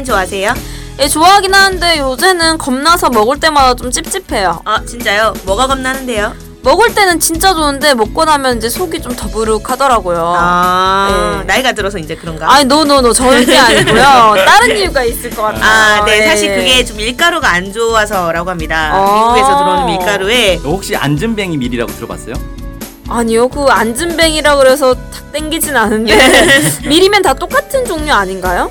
라면 좋아하세요? 예, 좋아하긴 하는데 요새는 겁나서 먹을 때마다 좀 찝찝해요. 아 진짜요? 뭐가 겁나는데요? 먹을 때는 진짜 좋은데 먹고 나면 이제 속이 좀 더부룩하더라고요. 아 네. 나이가 들어서 이제 그런가? 아니 노노노 절대 아니고요. 다른 이유가 있을 것 같아요. 아, 네. 예. 사실 그게 좀 밀가루가 안 좋아서라고 합니다. 어. 미국에서 들어오는 밀가루에 혹시 안전뱅이 밀이라고 들어봤어요? 아니요, 그 안진뱅이라 그래서 탁 땡기진 않은데 밀이면 다 똑같은 종류 아닌가요?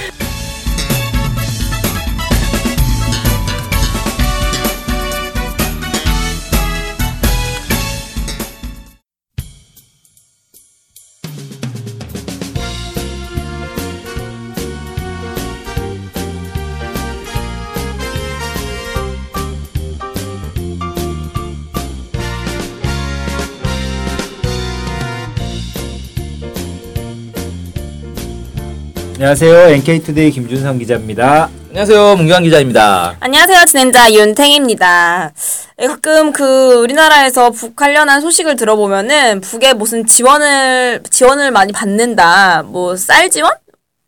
안녕하세요. NK투데이 김준성 기자입니다. 안녕하세요, 문경환 기자입니다. 안녕하세요. 진행자 윤탱입니다. 예, 가끔 그 우리나라에서 북 관련한 소식을 들어보면은 북에 무슨 지원을 지원을 많이 받는다. 뭐 쌀 지원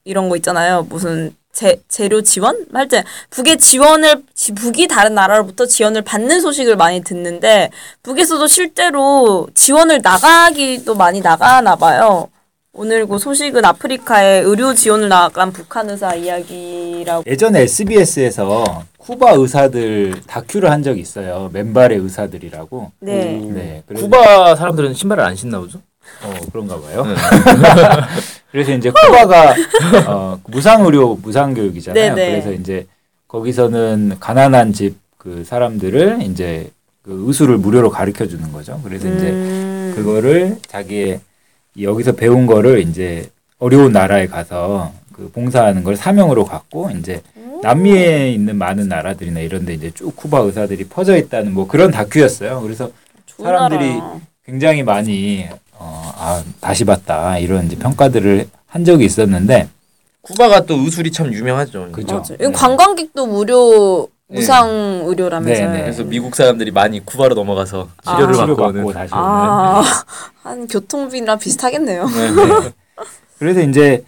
이런 거 있잖아요. 무슨 재, 재료 지원? 하여튼 북의 지원을 지- 북이 다른 나라로부터 지원을 받는 소식을 많이 듣는데 북에서도 실제로 지원을 나가기도 많이 나가나 봐요. 오늘 그 소식은 아프리카에 의료 지원을 나간 북한 의사 이야기라고. 예전에 SBS에서 쿠바 의사들 다큐를 한 적이 있어요. 맨발의 의사들이라고. 네. 네. 그래서, 쿠바 사람들은 신발을 안 신나 보죠? 어, 그런가 봐요. 네. 그래서 이제 쿠바가 어, 무상 의료, 무상 교육이잖아요. 네네. 그래서 이제 거기서는 가난한 집 그 사람들을 이제 그 의술을 무료로 가르쳐 주는 거죠. 그래서 이제 음. 그거를 자기의 여기서 배운 거를 이제 어려운 나라에 가서 그 봉사하는 걸 사명으로 갖고 이제 남미에 있는 많은 나라들이나 이런 데 이제 쭉 쿠바 의사들이 퍼져 있다는 뭐 그런 다큐였어요. 그래서 사람들이 나라. 굉장히 많이 어, 아, 다시 봤다 이런 이제 평가들을 한 적이 있었는데 쿠바가 또 의술이 참 유명하죠. 그죠. 맞아. 네. 관광객도 무료 네. 무상 의료라면서요. 네, 네. 그래서 미국 사람들이 많이 쿠바로 넘어가서 아. 치료를 치료 받고 오는. 다시 오는. 아, 한 교통비랑 비슷하겠네요. 네. 그래서 이제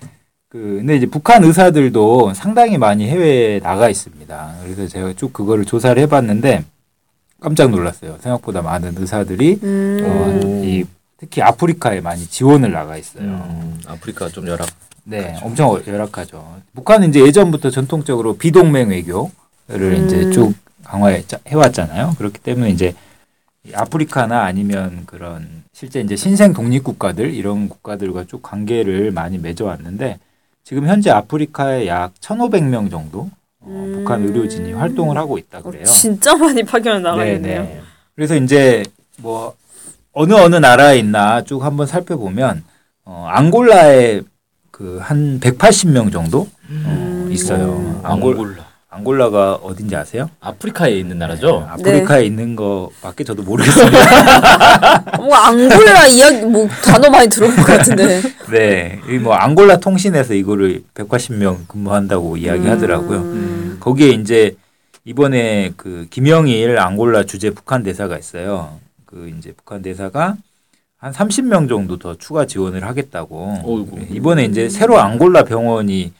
그 근데 이제 북한 의사들도 상당히 많이 해외에 나가 있습니다. 그래서 제가 쭉 그거를 조사를 해봤는데 깜짝 놀랐어요. 생각보다 많은 의사들이 음. 어, 이 특히 아프리카에 많이 지원을 나가 있어요. 음, 아프리카 좀 열악. 네, 엄청 열악하죠. 북한은 이제 예전부터 전통적으로 비동맹 외교를 음. 이제 쭉 강화해 해왔잖아요. 그렇기 때문에 이제 이 아프리카나 아니면 그런 실제 이제 신생 독립 국가들 이런 국가들과 쭉 관계를 많이 맺어왔는데 지금 현재 아프리카에 약 1,500명 정도 어, 북한 의료진이 활동을 하고 있다 어, 그래요. 진짜 많이 파견을 나가겠네요. 그래서 이제 뭐 어느 어느 나라에 있나 쭉 한번 살펴보면 어, 앙골라에 그 한 180명 정도 어, 있어요. 앙골 앙골라. 앙골라가 어딘지 아세요? 아프리카에 있는 나라죠. 아프리카에 있는 거밖에 저도 모르겠습니다. 뭐 앙골라 이야기 뭐 단어 많이 들어본 것 같은데. 네, 이뭐 앙골라 통신에서 이거를 180명 근무한다고 이야기하더라고요. 음. 거기에 이제 이번에 그 김영일 앙골라 주재 북한 대사가 있어요. 그 이제 북한 대사가 한 30명 정도 더 추가 지원을 하겠다고. 어이구. 이번에 이제 새로 앙골라 병원이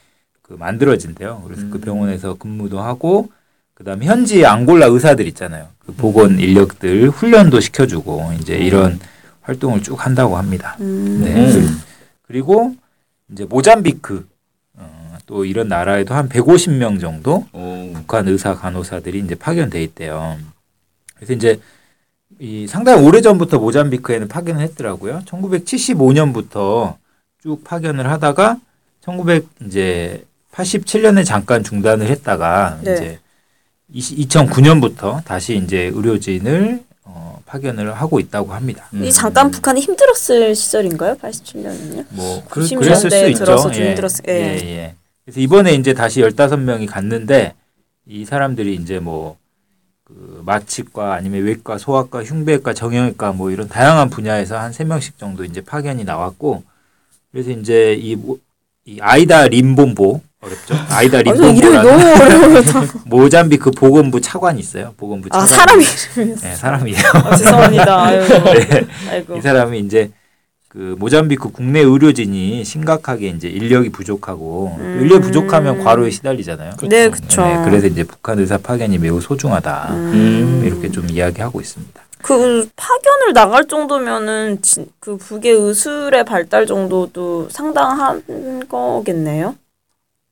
그 만들어진대요. 그래서 그 병원에서 근무도 하고 그다음에 현지 앙골라 의사들 있잖아요. 그 보건 인력들 훈련도 시켜주고 이제 이런 활동을 쭉 한다고 합니다. 네. 음. 그리고 이제 모잠비크 어, 또 이런 나라에도 한 150명 정도 오. 북한 의사 간호사들이 이제 파견돼 있대요. 그래서 이제 이 상당히 오래 전부터 모잠비크에는 파견을 했더라고요. 1975년부터 쭉 파견을 하다가 1900 이제 87년에 잠깐 중단을 했다가 네. 이제 2009년부터 다시 이제 의료진을 어, 파견을 하고 있다고 합니다. 음. 이 잠깐 북한이 힘들었을 시절인가요? 87년은요? 뭐 그, 90 그랬을 수 년대 있죠. 예. 힘들었을- 예. 예, 예. 그래서 이번에 이제 다시 15명이 갔는데 이 사람들이 이제 뭐 그 마취과 아니면 외과, 소아과, 흉부외과, 정형외과 뭐 이런 다양한 분야에서 한 세 명씩 정도 이제 파견이 나왔고 그래서 이제 이, 모- 이 아이다 림본보 어렵죠? 아이다 아, 저 이름이 너무 어려워요. 모잠비크 보건부 차관이 있어요. 보건부 아 차관. 사람이 네, 사람이에요. 아, 죄송합니다. 아이고. 네. 아이고. 이 사람이 이제 그 모잠비크 국내 의료진이 심각하게 이제 인력이 부족하고 음. 인력 부족하면 과로에 시달리잖아요. 네, 그쵸. 네, 그래서 이제 북한 의사 파견이 매우 소중하다 음. 이렇게 좀 이야기하고 있습니다. 그 파견을 나갈 정도면은 진, 그 북의 의술의 발달 정도도 상당한 거겠네요.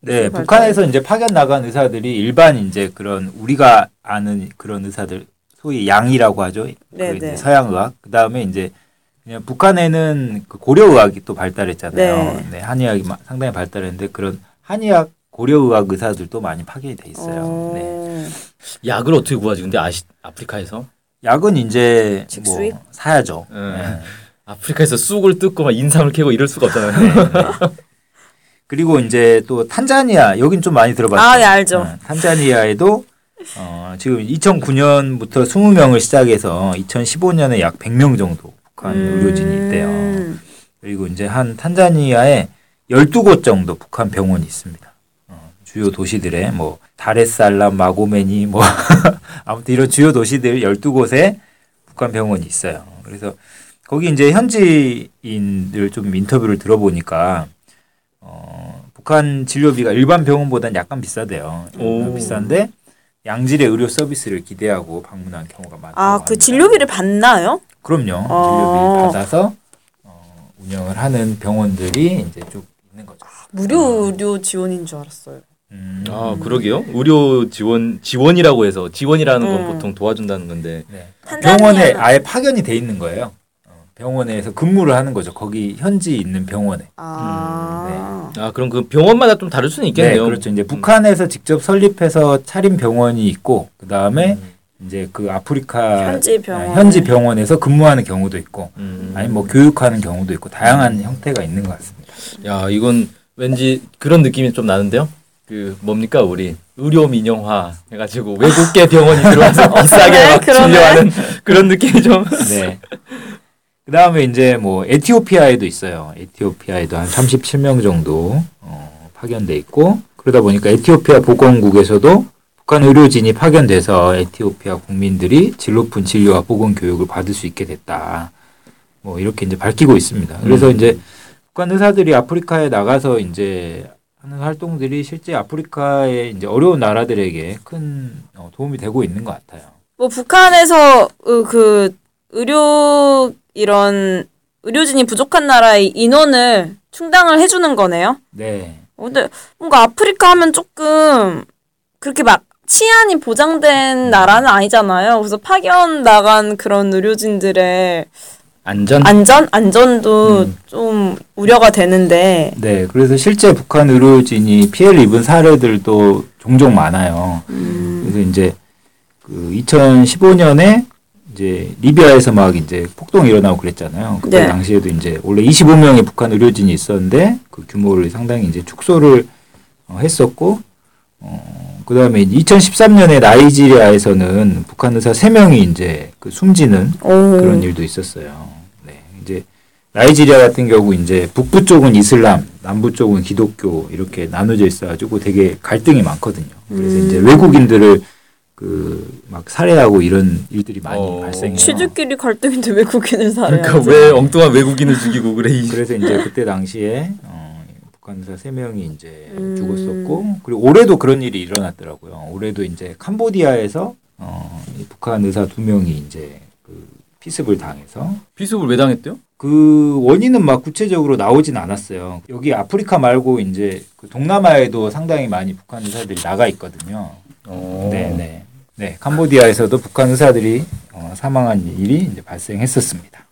네, 발달. 북한에서 이제 파견 나간 의사들이 일반 이제 그런 우리가 아는 그런 의사들 소위 양이라고 하죠. 네, 그 네. 서양 의학. 그다음에 이제 그냥 북한에는 그 고려 의학이 또 발달했잖아요. 네. 네. 한의학이 마- 상당히 발달했는데 그런 한의학 고려 의학 의사들도 많이 파견이 돼 있어요. 어. 네. 약을 어떻게 구하지? 근데 아시 아프리카에서 약은 이제 뭐 직수입? 사야죠. 예. 네. 아프리카에서 쑥을 뜯고 막 인삼을 캐고 이럴 수가 없잖아요. 그리고 이제 또 탄자니아 여긴 좀 많이 들어봤죠. 아, 네, 알죠. 네, 탄자니아에도 어, 지금 2009년부터 20명을 시작해서 2015년에 약 100명 정도 북한 의료진이 있대요. 음. 그리고 이제 한 탄자니아에 12곳 정도 북한 병원이 있습니다. 어, 주요 도시들에 뭐 다레살람, 마고메니 뭐 아무튼 이런 주요 도시들 12곳에 북한 병원이 있어요. 그래서 거기 이제 현지인들 좀 인터뷰를 들어보니까 어, 북한 진료비가 일반 병원보다는 약간 비싸대요. 오. 비싼데 양질의 의료 서비스를 기대하고 방문한 경우가 많다고 아, 그 합니다. 진료비를 받나요? 그럼요. 어. 진료비 받아서 어, 운영을 하는 병원들이 이제 쭉 있는 거죠. 무료 의료 지원인 줄 알았어요. 음. 아 그러게요. 의료 지원 지원이라고 해서 지원이라는 건 음. 보통 도와준다는 건데 네. 병원에 아예 파견이 돼 있는 거예요. 어, 병원에서 근무를 하는 거죠. 거기 현지 있는 병원에. 아. 아 그럼 그 병원마다 좀 다를 수는 네, 있겠네요. 그렇죠. 이제 북한에서 직접 설립해서 차린 병원이 있고 그 다음에 이제 그 아프리카 현지 병원. 아, 현지 병원 에서 근무하는 경우도 있고 음. 아니 뭐 교육하는 경우도 있고 다양한 형태가 있는 것 같습니다. 야 이건 왠지 그런 느낌이 좀 나는데요. 그 뭡니까 우리 의료 민영화 해가지고 외국계 병원이 들어와서 비싸게 그러네, 막. 진료하는 그런 느낌이 좀. 네. 그 다음에 이제 뭐 에티오피아에도 있어요. 에티오피아에도 한 37명 정도 어, 파견돼 있고 그러다 보니까 에티오피아 보건국에서도 북한 의료진이 파견돼서 에티오피아 국민들이 질 높은 진료와 보건 교육을 받을 수 있게 됐다. 뭐 이렇게 이제 밝히고 있습니다. 그래서 이제 북한 의사들이 아프리카에 나가서 이제 하는 활동들이 실제 아프리카의 이제 어려운 나라들에게 큰 어, 도움이 되고 있는 것 같아요. 뭐 북한에서 그, 그 의료 이런 의료진이 부족한 나라의 인원을 충당을 해주는 거네요. 네. 어, 근데 뭔가 아프리카 하면 조금 그렇게 막 치안이 보장된 나라는 아니잖아요. 그래서 파견 나간 그런 의료진들의 안전? 안전 안전도 음. 좀 우려가 되는데 네, 그래서 실제 북한 의료진이 피해를 입은 사례들도 종종 많아요. 그래서 이제 그 2015년에 이제 리비아에서 막 이제 폭동이 일어나고 그랬잖아요. 그때 네. 당시에도 이제 원래 25명의 북한 의료진이 있었는데 그 규모를 상당히 이제 축소를 어, 했었고 어, 그다음에 2013년에 나이지리아에서는 북한 의사 3명이 이제 그 숨지는 오, 그런 일도 있었어요. 네. 이제 나이지리아 같은 경우 이제 북부 쪽은 이슬람, 남부 쪽은 기독교 이렇게 나눠져 있어 가지고 되게 갈등이 많거든요. 그래서 이제 외국인들을 그 막 살해하고 이런 일들이 많이 어. 발생해요. 취주끼리 갈등인데 외국인을 살해야지. 그러니까 왜 엉뚱한 외국인을 죽이고 그래? 이. 그래서 이제 그때 당시에 어, 북한 의사 세 명이 이제 음. 죽었었고 그리고 올해도 그런 일이 일어났더라고요. 올해도 이제 캄보디아에서 어, 이 북한 의사 두 명이 이제 그 피습을 당해서 피습을 왜 당했대요? 그 원인은 막 구체적으로 나오진 않았어요. 여기 아프리카 말고 이제 그 동남아에도 상당히 많이 북한 의사들이 나가 있거든요. 어. 네, 네. 네, 캄보디아에서도 북한 의사들이 어, 사망한 일이 이제 발생했었습니다.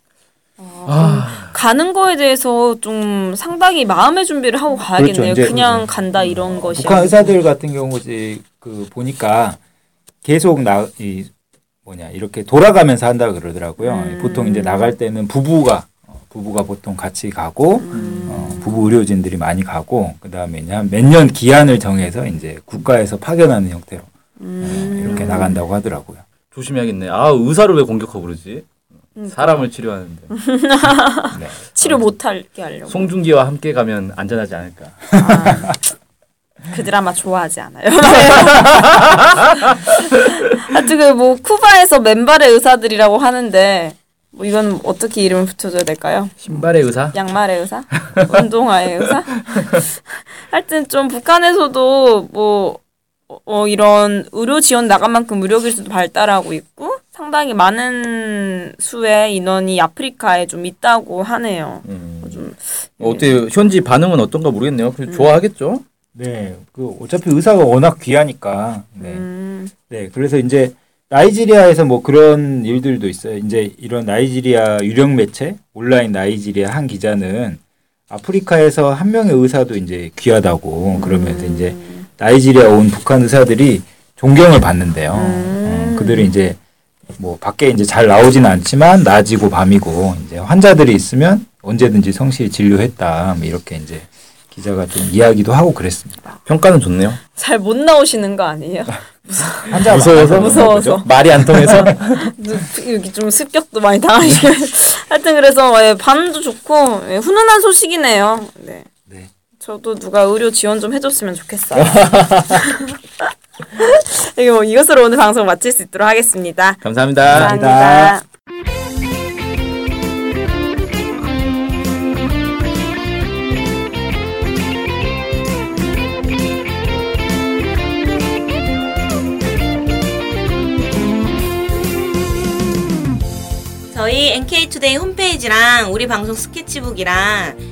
아, 가는 거에 대해서 좀 상당히 마음의 준비를 하고 가야겠네요. 그렇죠. 그냥 간다 이런 것이. 북한 의사들 같은 경우 이제 그 보니까 계속 나 이 뭐냐 이렇게 돌아가면서 한다 그러더라고요. 음. 보통 이제 나갈 때는 부부가 어, 부부가 보통 같이 가고 음. 어, 부부 의료진들이 많이 가고 그 다음에 몇 년 기한을 정해서 이제 국가에서 파견하는 형태로 음. 어, 이렇게 나간다고 하더라고요. 조심해야겠네. 아 의사를 왜 공격하고 그러지? 그러니까. 사람을 치료하는데 네. 치료 못하게 하려고. 송중기와 함께 가면 안전하지 않을까. 아, 그 드라마 좋아하지 않아요. 하여튼 그뭐 쿠바에서 맨발의 의사들이라고 하는데 뭐 이건 어떻게 이름을 붙여줘야 될까요? 신발의 의사? 양말의 의사? 운동화의 의사? 하여튼 좀 북한에서도 뭐 어, 어, 이런 의료 지원 나간 만큼 의료 기술도 발달하고 있고 상당히 많은 수의 인원이 아프리카에 좀 있다고 하네요. 음. 좀 어때 현지 반응은 어떤가 모르겠네요. 그래도 좋아하겠죠. 네, 그 어차피 의사가 워낙 귀하니까. 네. 음, 네, 그래서 이제 나이지리아에서 뭐 그런 일들도 있어요. 이제 이런 나이지리아 유령 매체 온라인 나이지리아 한 기자는 아프리카에서 한 명의 의사도 이제 귀하다고 그러면서 이제 나이지리아 온 북한 의사들이 존경을 받는데요. 어, 그들이 이제 뭐 밖에 이제 잘 나오지는 않지만 낮이고 밤이고 이제 환자들이 있으면 언제든지 성실히 진료했다. 뭐 이렇게 이제 기자가 좀 이야기도 하고 그랬습니다. 평가는 좋네요. 잘 못 나오시는 거 아니에요? 환자 무서워서? 무서워서. 말이 안 통해서. 여기 좀 습격도 많이 당하시고 하여튼 그래서 예, 반응도 좋고 예, 훈훈한 소식이네요. 네. 네. 저도 누가 의료 지원 좀 해줬으면 좋겠어요. 이거 뭐 이것으로 오늘 방송 마칠 수 있도록 하겠습니다. 감사합니다. 감사합니다. 저희 NK투데이 홈페이지랑 우리 방송 스케치북이랑